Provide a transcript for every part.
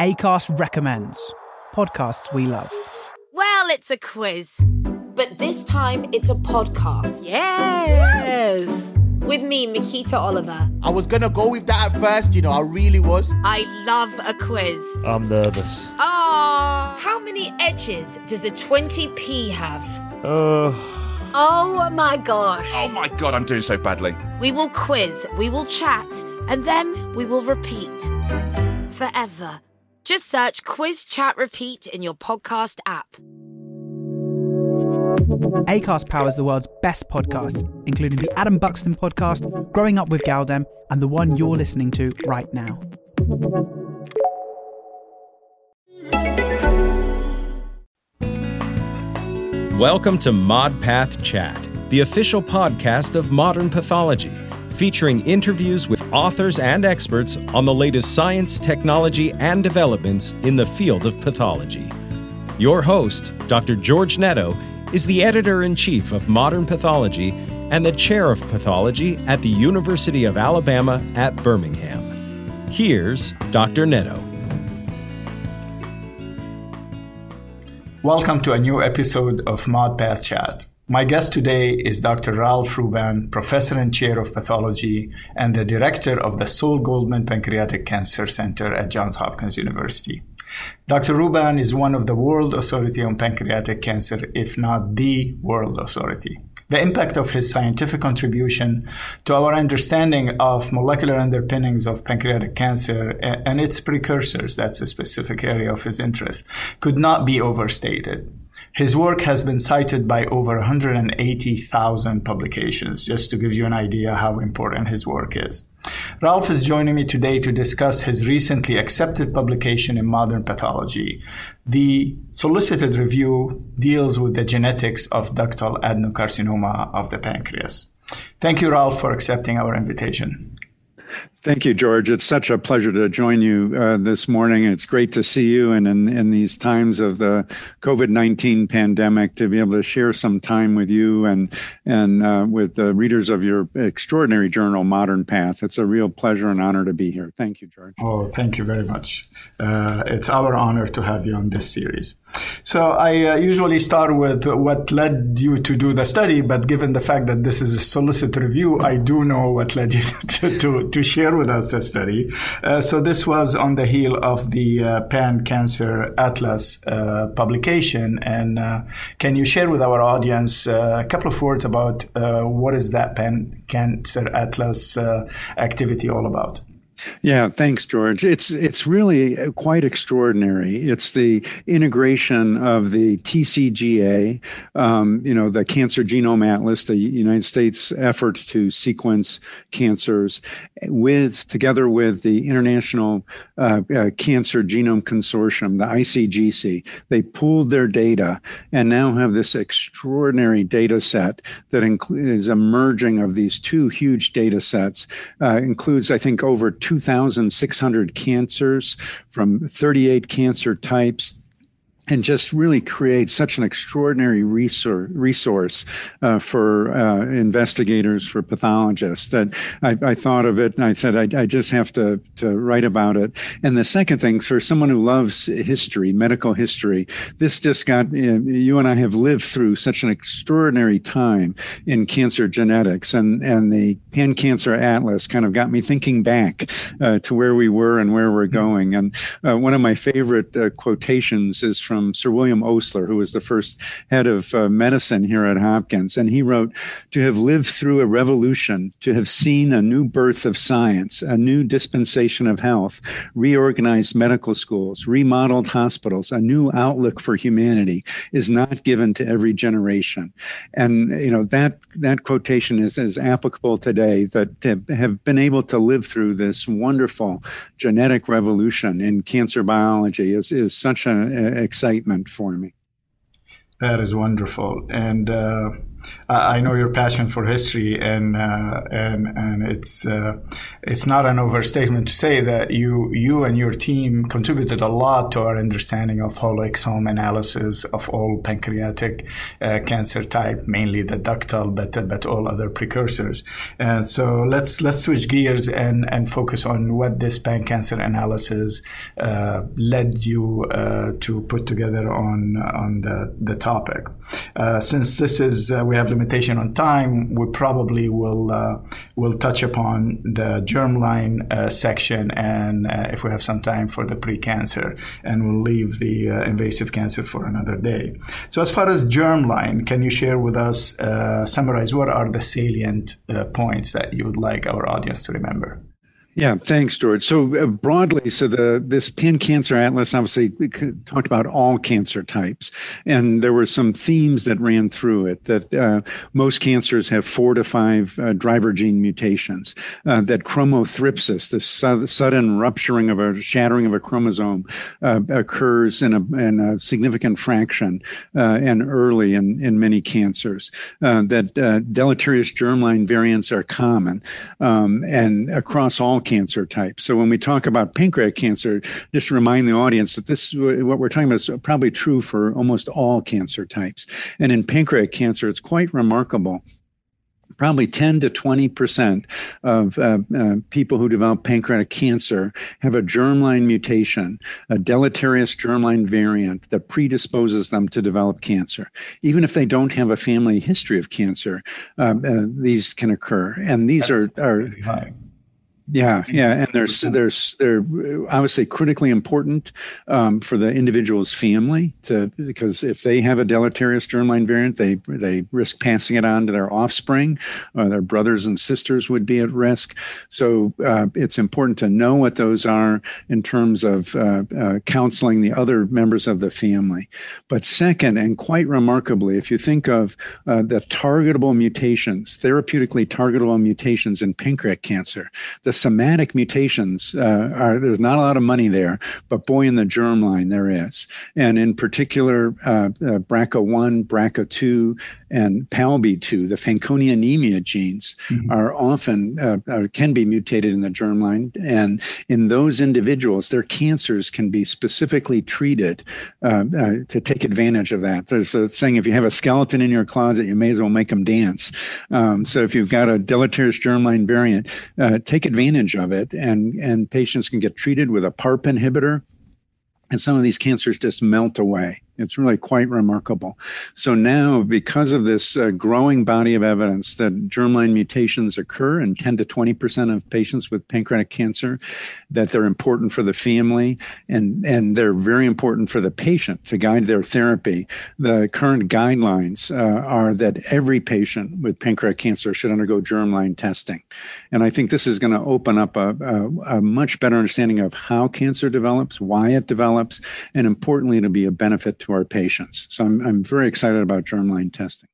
ACAST recommends podcasts we love. Well, it's a quiz. But this time it's a podcast. Yes! With me, Mikita Oliver. I was gonna go with that at first, you know, I really was. I love a quiz. I'm nervous. Ah, how many edges does a 20p have? Uh, Oh my gosh. Oh my god, I'm doing so badly. We will quiz, we will chat, and then we will repeat. Forever. Just search Quiz Chat Repeat in your podcast app. ACAST powers the world's best podcasts, including the Adam Buxton podcast, Growing Up with Galdem, and the one you're listening to right now. Welcome to ModPath Chat, the official podcast of modern pathology, featuring interviews with authors and experts on the latest science, technology, and developments in the field of pathology. Your host, Dr. George Netto, is the editor in chief of Modern Pathology and the chair of pathology at the University of Alabama at Birmingham. Here's Dr. Netto. Welcome to a new episode of ModPath Chat. My guest today is Dr. Ralph Hruban, Professor and Chair of Pathology and the Director of the Sol Goldman Pancreatic Cancer Center at Johns Hopkins University. Dr. Hruban is one of the world authority on pancreatic cancer, if not the world authority. The impact of his scientific contribution to our understanding of molecular underpinnings of pancreatic cancer and its precursors, that's a specific area of his interest, could not be overstated. His work has been cited by over 180,000 publications, just to give you an idea how important his work is. Ralph is joining me today to discuss his recently accepted publication in Modern Pathology. The solicited review deals with the genetics of ductal adenocarcinoma of the pancreas. Thank you, Ralph, for accepting our invitation. Thank you, George. It's such a pleasure to join you uh, this morning. It's great to see you, and in, in these times of the COVID nineteen pandemic, to be able to share some time with you and and uh, with the readers of your extraordinary journal, Modern Path. It's a real pleasure and honor to be here. Thank you, George. Oh, thank you very much. Uh, it's our honor to have you on this series. So I uh, usually start with what led you to do the study, but given the fact that this is a solicited review, I do know what led you to to, to share with us a study. Uh, so this was on the heel of the uh, Pan Cancer Atlas uh, publication. And uh, can you share with our audience uh, a couple of words about what is that Pan Cancer Atlas activity all about? Yeah, thanks, George. It's it's really quite extraordinary. It's the integration of the TCGA, um, you know, the Cancer Genome Atlas, the United States effort to sequence cancers, with together with the International uh, uh, Cancer Genome Consortium, the ICGC. They pooled their data and now have this extraordinary data set that incl- is emerging of these two huge data sets. Uh, includes, I think, over 2,600 cancers from 38 cancer types and just really create such an extraordinary resource, resource uh, for uh, investigators, for pathologists, that I, I, thought of it and I said, I, I, just have to, to write about it. And the second thing, for someone who loves history, medical history, this just got, you and I have lived through such an extraordinary time in cancer genetics, and, and the Pan Cancer Atlas kind of got me thinking back uh, to where we were and where we're going. And uh, one of my favorite uh, quotations is from from Sir William Osler, who was the first head of uh, medicine here at Hopkins. And he wrote, To have lived through a revolution, to have seen a new birth of science, a new dispensation of health, reorganized medical schools, remodeled hospitals, a new outlook for humanity is not given to every generation. And, you know, that, that quotation is as applicable today that to have been able to live through this wonderful genetic revolution in cancer biology is, is such an excitement for me. That is wonderful. And uh, I know your passion for history, and uh, and and it's uh, it's not an overstatement to say that you you and your team contributed a lot to our understanding of whole exome analysis of all pancreatic uh, cancer type, mainly the ductal, but but all other precursors. And so let's let's switch gears and and focus on what this pan cancer analysis led you to put together on on the the topic. Since this is we have limitation on time, we probably will uh, will touch upon the germline uh, section and uh, if we have some time for the pre-cancer, and we'll leave the invasive cancer for another day. So as far as germline, can you share with us, summarize what are the salient points that you would like our audience to remember? Yeah, thanks, George. So uh, broadly, so the this pan cancer atlas obviously talked about all cancer types, and there were some themes that ran through it. That uh, most cancers have four to five uh, driver gene mutations. Uh, that chromothripsis, the su- sudden rupturing of a shattering of a chromosome, uh, occurs in a, in a significant fraction uh, and early in in many cancers. that deleterious germline variants are common, um, and across all cancer types. So when we talk about pancreatic cancer, just remind the audience that this what we're talking about is probably true for almost all cancer types. And in pancreatic cancer, it's quite remarkable probably 10 to 20 percent of uh, uh, people who develop pancreatic cancer have a germline mutation, a deleterious germline variant that predisposes them to develop cancer. Even if they don't have a family history of cancer, um, uh, these can occur, and these That's are are yeah, yeah, and there's there's they're obviously critically important um, for the individual's family to because if they have a deleterious germline variant, they they risk passing it on to their offspring, or their brothers and sisters would be at risk. So uh, it's important to know what those are in terms of uh, uh, counseling the other members of the family. But second, and quite remarkably, if you think of uh, the targetable mutations, therapeutically targetable mutations in pancreatic cancer, the somatic mutations uh, are there's not a lot of money there, but boy, in the germline there is, and in particular, uh, uh, BRCA1, BRCA2, and PALB2, the Fanconi anemia genes, mm-hmm. are often uh, uh, can be mutated in the germline, and in those individuals, their cancers can be specifically treated uh, uh, to take advantage of that. There's a saying: if you have a skeleton in your closet, you may as well make them dance. Um, so if you've got a deleterious germline variant, uh, take advantage of it, and and patients can get treated with a PARP inhibitor and some of these cancers just melt away. It's really quite remarkable. So now, because of this uh, growing body of evidence that germline mutations occur in 10 to 20 percent of patients with pancreatic cancer, that they're important for the family and and they're very important for the patient to guide their therapy. The current guidelines uh, are that every patient with pancreatic cancer should undergo germline testing, and I think this is going to open up a, a, a much better understanding of how cancer develops, why it develops, and importantly, to be a benefit to our patients. So I'm, I'm very excited about germline testing.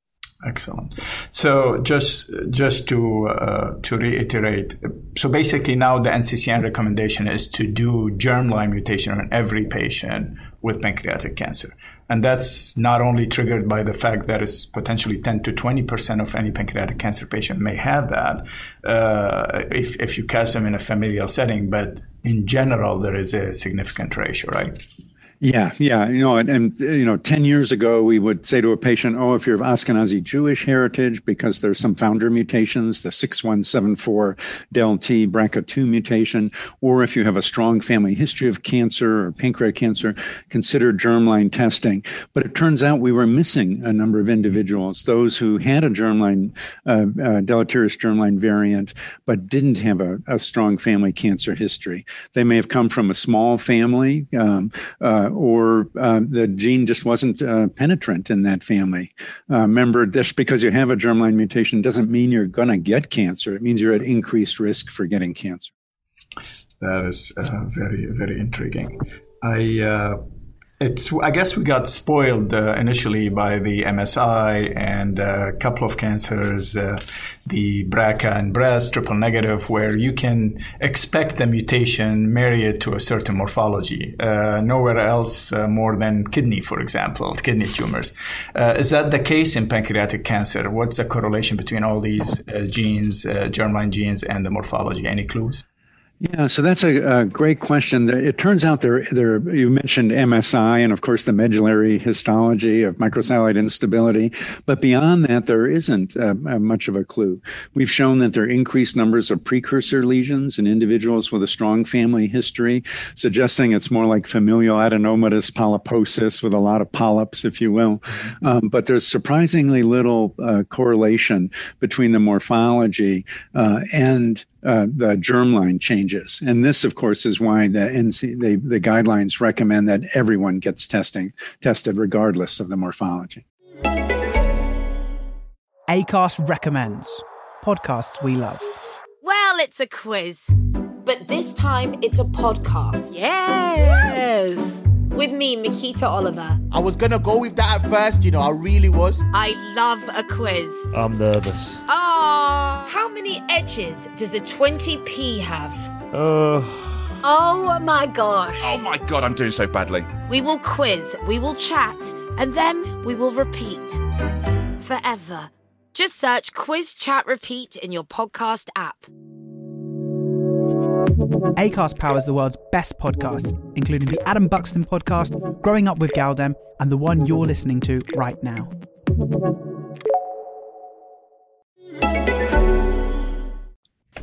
Excellent. So just just to uh, to reiterate, so basically now the NCCN recommendation is to do germline mutation on every patient with pancreatic cancer, and that's not only triggered by the fact that it's potentially 10 to 20 percent of any pancreatic cancer patient may have that uh, if if you catch them in a familial setting, but in general there is a significant ratio, right? Yeah, yeah. You know, and, and, you know, 10 years ago, we would say to a patient, oh, if you're of Ashkenazi Jewish heritage, because there's some founder mutations, the 6174 del T BRCA2 mutation, or if you have a strong family history of cancer or pancreatic cancer, consider germline testing. But it turns out we were missing a number of individuals, those who had a germline, uh, uh, deleterious germline variant, but didn't have a, a, strong family cancer history. They may have come from a small family. Um, uh, or uh, the gene just wasn't uh, penetrant in that family. Uh, remember, just because you have a germline mutation doesn't mean you're going to get cancer. It means you're at increased risk for getting cancer. That is uh, very, very intriguing. I it's I guess we got spoiled uh, initially by the MSI and a couple of cancers, uh, the BRCA and breast, triple negative, where you can expect the mutation, marry it to a certain morphology. Uh, nowhere else uh, more than kidney, for example, kidney tumors. Uh, is that the case in pancreatic cancer? What's the correlation between all these uh, genes, germline genes, and the morphology? Any clues? Yeah, so that's a, a, great question. It turns out there, there, you mentioned MSI and of course the medullary histology of microsatellite instability, but beyond that, there isn't uh, uh, much of a clue. We've shown that there are increased numbers of precursor lesions in individuals with a strong family history, suggesting it's more like familial adenomatous polyposis with a lot of polyps, if you will. Mm-hmm. Um, but there's surprisingly little uh, correlation between the morphology uh, and uh, the germline changes. And this, of course, is why the NC, they, the guidelines recommend that everyone gets testing tested regardless of the morphology. ACAST recommends podcasts we love. Well, it's a quiz, but this time it's a podcast. Yes with me, Makita Oliver. I was gonna go with that at first, you know, I really was. I love a quiz. I'm nervous. Ah, how many edges does a 20p have? Uh. Oh my gosh. Oh my god, I'm doing so badly. We will quiz, we will chat, and then we will repeat. Forever. Just search Quiz Chat Repeat in your podcast app. ACAST powers the world's best podcasts, including the Adam Buxton podcast, Growing Up with Galdem, and the one you're listening to right now.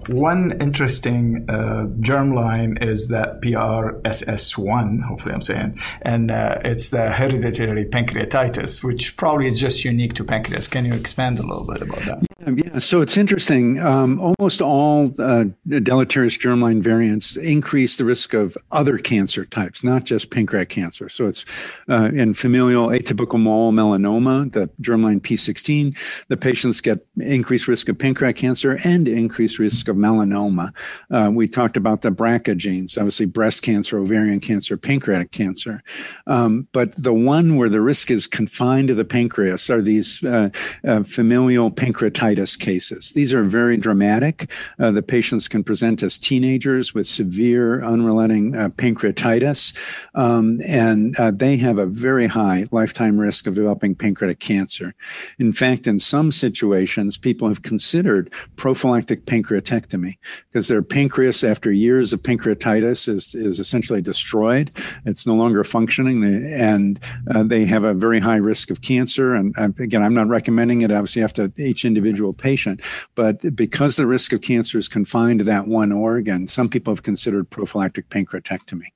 One interesting uh, germline is that PRSS1, hopefully I'm saying, and uh, it's the hereditary pancreatitis, which probably is just unique to pancreas. Can you expand a little bit about that? Yeah, so it's interesting. Um, almost all uh, deleterious germline variants increase the risk of other cancer types, not just pancreatic cancer. So it's uh, in familial atypical mole melanoma, the germline P16, the patients get increased risk of pancreatic cancer and increased risk of melanoma. Uh, we talked about the BRCA genes, obviously breast cancer, ovarian cancer, pancreatic cancer. Um, but the one where the risk is confined to the pancreas are these uh, uh, familial pancreatitis cases. These are very dramatic. Uh, the patients can present as teenagers with severe, unrelenting uh, pancreatitis, um, and uh, they have a very high lifetime risk of developing pancreatic cancer. In fact, in some situations, people have considered prophylactic pancreatectomy because their pancreas, after years of pancreatitis, is, is essentially destroyed. It's no longer functioning, and uh, they have a very high risk of cancer. And uh, again, I'm not recommending it. Obviously, you have to each individual individual patient. But because the risk of cancer is confined to that one organ, some people have considered prophylactic pancreatectomy.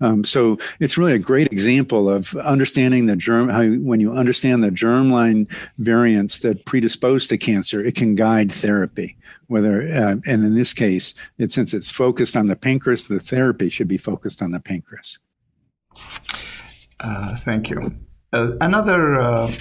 Um, so it's really a great example of understanding the germ, how when you understand the germline variants that predispose to cancer, it can guide therapy. Whether, uh, and in this case, it, since it's focused on the pancreas, the therapy should be focused on the pancreas. Uh, thank you. Uh, another uh,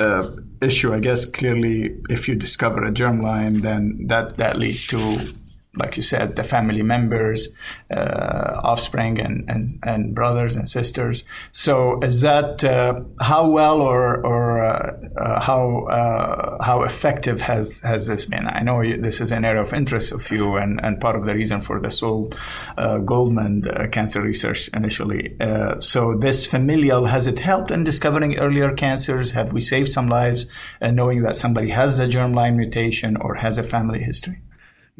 uh, issue, I guess, clearly, if you discover a germline, then that, that leads to like you said, the family members, uh, offspring, and, and and brothers and sisters. So, is that uh, how well or or uh, uh how uh, how effective has has this been? I know you, this is an area of interest of you, and, and part of the reason for the Sol uh, Goldman cancer research initially. so, this familial has it helped in discovering earlier cancers? Have we saved some lives, knowing that somebody has a germline mutation or has a family history?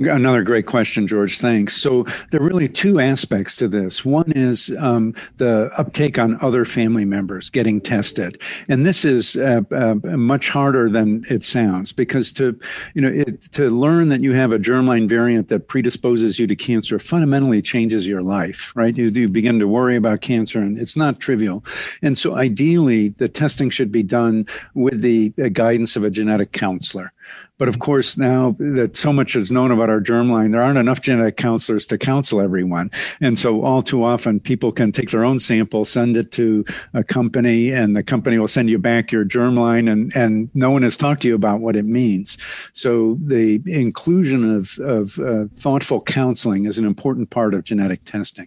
Another great question, George. Thanks. So there are really two aspects to this. One is um, the uptake on other family members getting tested, and this is uh, uh, much harder than it sounds because to you know it, to learn that you have a germline variant that predisposes you to cancer fundamentally changes your life. Right? You, you begin to worry about cancer, and it's not trivial. And so ideally, the testing should be done with the uh, guidance of a genetic counselor. But of course, now that so much is known about our germline, there aren't enough genetic counselors to counsel everyone. And so, all too often, people can take their own sample, send it to a company, and the company will send you back your germline, and, and no one has talked to you about what it means. So, the inclusion of, of uh, thoughtful counseling is an important part of genetic testing.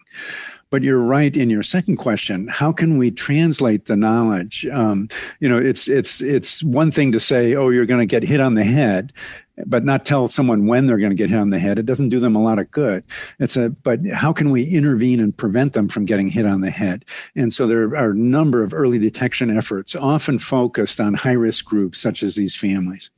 But you're right in your second question. How can we translate the knowledge? Um, you know, it's it's it's one thing to say, oh, you're going to get hit on the head, but not tell someone when they're going to get hit on the head. It doesn't do them a lot of good. It's a but how can we intervene and prevent them from getting hit on the head? And so there are a number of early detection efforts, often focused on high risk groups such as these families.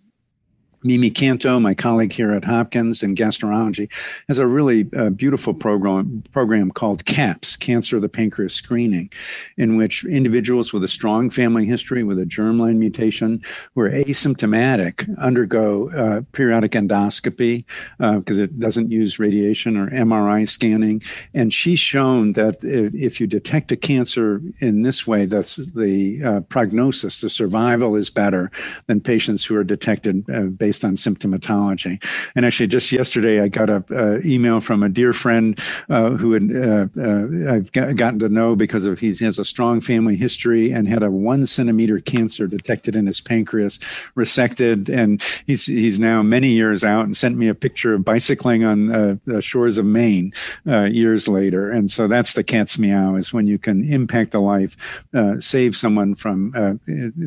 Mimi Canto, my colleague here at Hopkins in gastroenterology, has a really uh, beautiful program program called CAPS, Cancer of the Pancreas Screening, in which individuals with a strong family history with a germline mutation who are asymptomatic undergo uh, periodic endoscopy because uh, it doesn't use radiation or MRI scanning. And she's shown that if, you detect a cancer in this way, that's the uh, prognosis, the survival is better than patients who are detected uh, based based on symptomatology. And actually, just yesterday, I got a email from a dear friend uh, who had uh, uh, I've gotten to know because of he has a strong family history and had a one centimeter cancer detected in his pancreas, resected, and he's he's now many years out and sent me a picture of bicycling on the shores of Maine uh, years later. And so that's the cat's meow is when you can impact the life, uh, save someone from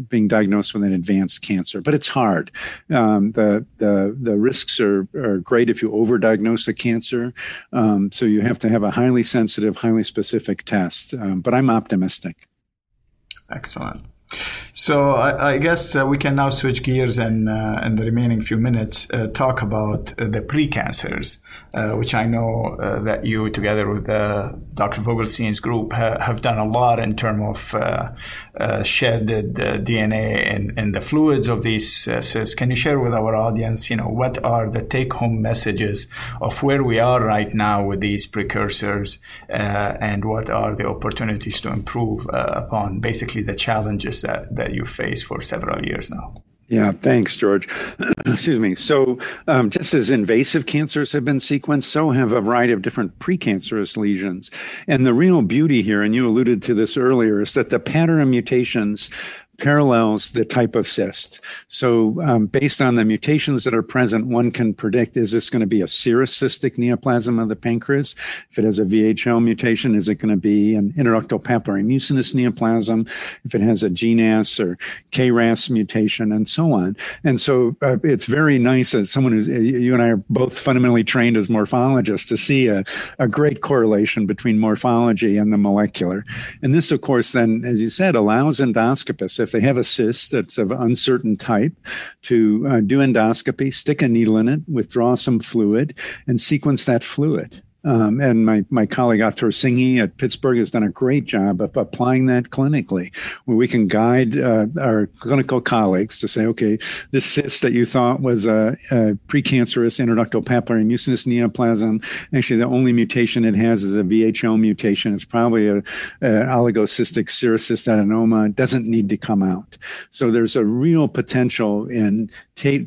being diagnosed with an advanced cancer. But it's hard. Um, the the the risks are, are great if you overdiagnose a cancer. Um, so you have to have a highly sensitive, highly specific test. Um, but I'm optimistic. Excellent. So I, I guess uh, we can now switch gears and uh, in the remaining few minutes uh, talk about uh, the precancers, uh, which I know uh, that you, together with Dr. Vogelstein's group, ha- have done a lot in terms of shedded DNA in, in the fluids of these cysts. Can you share with our audience, you know, what are the take-home messages of where we are right now with these precursors, and what are the opportunities to improve upon basically the challenges that that you face for several years now. Yeah, thanks, George. Excuse me. So, um, just as invasive cancers have been sequenced, so have a variety of different precancerous lesions. And the real beauty here, and you alluded to this earlier, is that the pattern of mutations parallels the type of cyst. So, um, based on the mutations that are present, one can predict is this going to be a serous cystic neoplasm of the pancreas? If it has a VHL mutation, is it going to be an intraductal papillary mucinous neoplasm? If it has a GNAS or KRAS mutation, and so on. And so, uh, it's very nice as someone who's you and I are both fundamentally trained as morphologists to see a, a great correlation between morphology and the molecular. And this, of course, then, as you said, allows endoscopists if they have a cyst that's of uncertain type, to uh, do endoscopy, stick a needle in it, withdraw some fluid, and sequence that fluid. Um, and my, my colleague Atul Singhi at Pittsburgh has done a great job of applying that clinically, where we can guide uh, our clinical colleagues to say, okay, this cyst that you thought was a, a precancerous intraductal papillary mucinous neoplasm, actually the only mutation it has is a VHL mutation. It's probably a, oligocystic serous adenoma. It doesn't need to come out. So there's a real potential in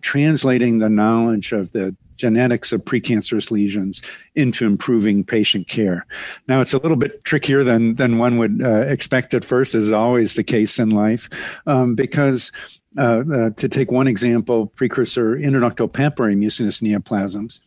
translating the knowledge of the genetics of precancerous lesions into improving patient care. Now, it's a little bit trickier than, than one would uh, expect at first, as is always the case in life, um, because uh, uh, to take one example, precursor intraductal papillary mucinous neoplasms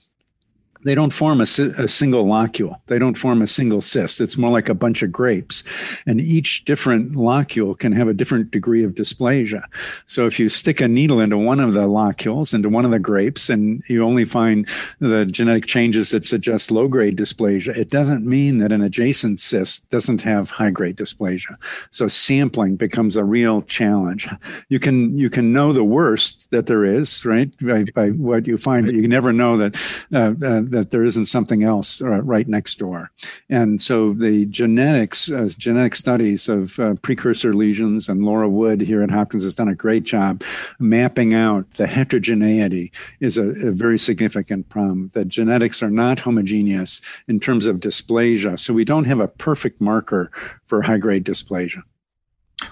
they don't form a, a, single locule. They don't form a single cyst. It's more like a bunch of grapes. And each different locule can have a different degree of dysplasia. So if you stick a needle into one of the locules, into one of the grapes, and you only find the genetic changes that suggest low grade dysplasia, it doesn't mean that an adjacent cyst doesn't have high grade dysplasia. So sampling becomes a real challenge. You can, you can know the worst that there is, right? By, by what you find, but you never know that, uh, uh, that there isn't something else uh, right next door. And so the genetics, uh, genetic studies of uh, precursor lesions, and Laura Wood here at Hopkins has done a great job mapping out the heterogeneity is a, a very significant problem. That genetics are not homogeneous in terms of dysplasia. So we don't have a perfect marker for high grade dysplasia.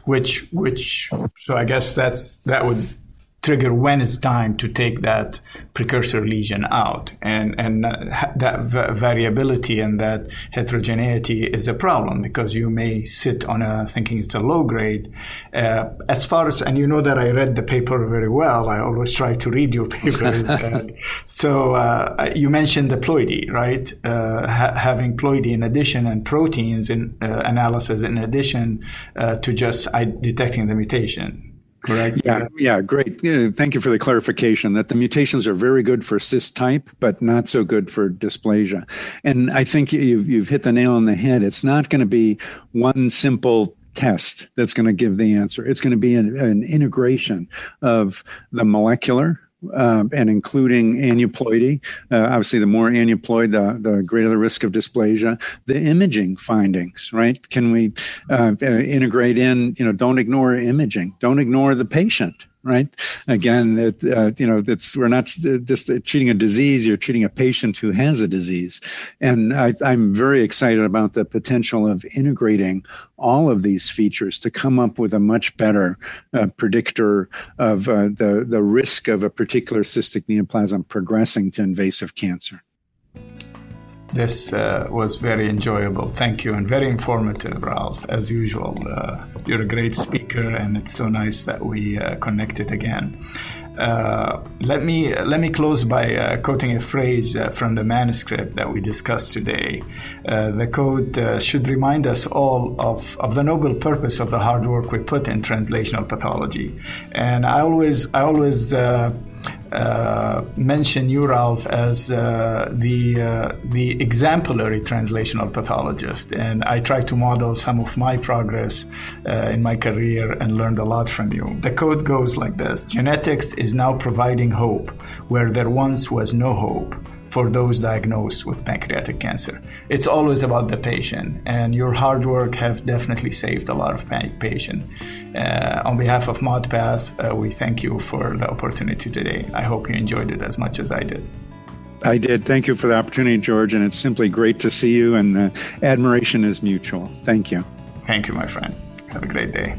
Which, which, so I guess that's that would trigger when it's time to take that precursor lesion out. And, and that v- variability and that heterogeneity is a problem because you may sit on a thinking it's a low grade. Uh, as far as, and you know that I read the paper very well. I always try to read your papers. so uh, you mentioned the ploidy, right? Uh, ha- having ploidy in addition and proteins in uh, analysis in addition uh, to just detecting the mutation correct? Yeah, yeah, great. Thank you for the clarification that the mutations are very good for cyst type, but not so good for dysplasia. And I think you've, you've hit the nail on the head. It's not going to be one simple test that's going to give the answer. It's going to be an, an integration of the molecular uh, and including aneuploidy. Uh, obviously, the more aneuploid, the, the greater the risk of dysplasia. The imaging findings, right? Can we uh, uh integrate in, you know, don't ignore imaging, don't ignore the patient, right? Again, it, uh, you know, it's we're not just treating a disease; you're treating a patient who has a disease, and I, am very excited about the potential of integrating all of these features to come up with a much better uh, predictor of uh, the the risk of a particular cystic neoplasm progressing to invasive cancer. This uh, was very enjoyable. Thank you, and very informative, Ralph, as usual. Uh, you're a great speaker, and it's so nice that we uh, connected again. Uh, let me let me close by uh, quoting a phrase uh, from the manuscript that we discussed today. The quote should remind us all of, of the noble purpose of the hard work we put in translational pathology. And I always I always uh, mention you, Ralph, as uh, the uh, the exemplary translational pathologist, and I try to model some of my progress uh, in my career and learned a lot from you. The code goes like this: Genetics is now providing hope where there once was no hope for those diagnosed with pancreatic cancer. It's always about the patient, and your hard work have definitely saved a lot of patients. Uh, on behalf of ModPath, uh, we thank you for the opportunity today. I hope you enjoyed it as much as I did. I did. Thank you for the opportunity, George, and it's simply great to see you, and the admiration is mutual. Thank you. Thank you, my friend. Have a great day.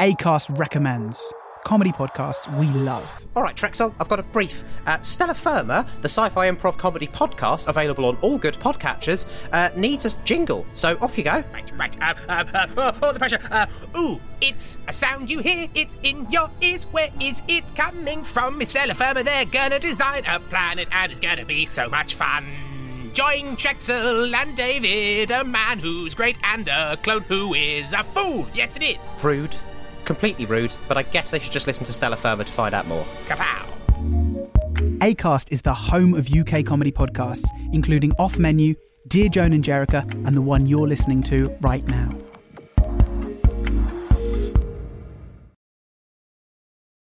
ACAST recommends comedy podcasts we love. All right, Trexel, I've got a brief. Uh, Stellar Firma, the sci-fi improv comedy podcast available on all good podcatchers, uh, needs a jingle. So off you go. Right, right. Uh, uh, uh, oh, oh, the pressure. Uh, ooh, it's a sound you hear. It's in your ears. Where is it coming from? It's Stellar Firma. They're gonna design a planet, and it's gonna be so much fun. Join Trexel and David, a man who's great and a clone who is a fool. Yes, it is. Rude completely rude, but I guess they should just listen to Stellar Firma to find out more. Kapow! Acast is the home of UK comedy podcasts, including Off Menu, Dear Joan and Jericha, and the one you're listening to right now.